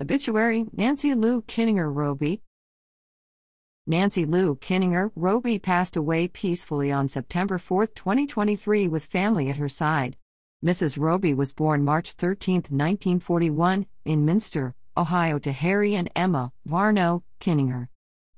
Obituary Nancy Lou Kinninger Roby. Nancy Lou Kinninger Roby passed away peacefully on September 4, 2023, with family at her side. Mrs. Roby was born March 13, 1941, in Minster, Ohio, to Harry and Emma Varno Kinninger.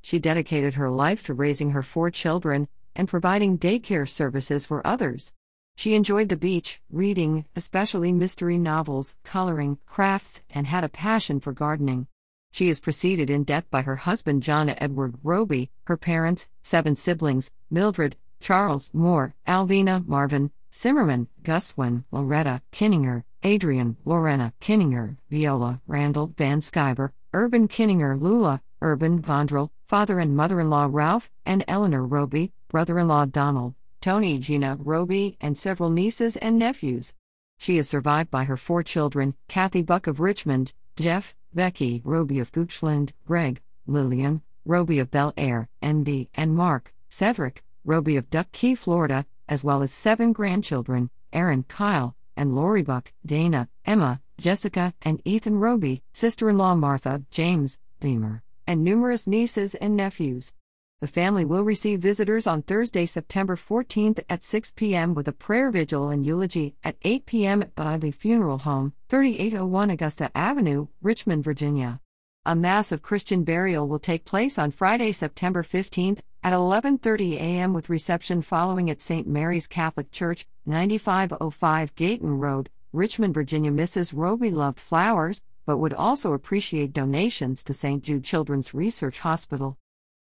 She dedicated her life to raising her four children and providing daycare services for others. She enjoyed the beach, reading, especially mystery novels, coloring, crafts, and had a passion for gardening. She is preceded in death by her husband John Edward Roby, her parents, seven siblings Mildred, Charles, Moore, Alvina, Marvin, Simmerman, Gustwin, Loretta, Kinninger, Adrian, Lorena, Kinninger, Viola, Randall, VanSkiver, Urban Kinninger, Lula, Urban Vondrell, father and mother in law Ralph and Eleanor Roby, brother in law Donald, Tony Gina Roby, and several nieces and nephews. She is survived by her four children Kathy Buck of Richmond, Jeff, Becky Roby of Goochland, Greg, Lillian, Roby of Bel Air, MD, and Mark, Cedric, Roby of Duck Key, Florida, as well as seven grandchildren Aaron, Kyle, and Lori Buck, Dana, Emma, Jessica, and Ethan Roby, sister in law Martha, James, Beamer, and numerous nieces and nephews. The family will receive visitors on Thursday, September 14th at 6 p.m. with a prayer vigil and eulogy at 8 p.m. at Bradley Funeral Home, 3801 Augusta Avenue, Richmond, Virginia. A massive Christian burial will take place on Friday, September 15th at 11:30 a.m. with reception following at St. Mary's Catholic Church, 9505 Gayton Road, Richmond, Virginia. Mrs. Roby loved flowers, but would also appreciate donations to St. Jude Children's Research Hospital.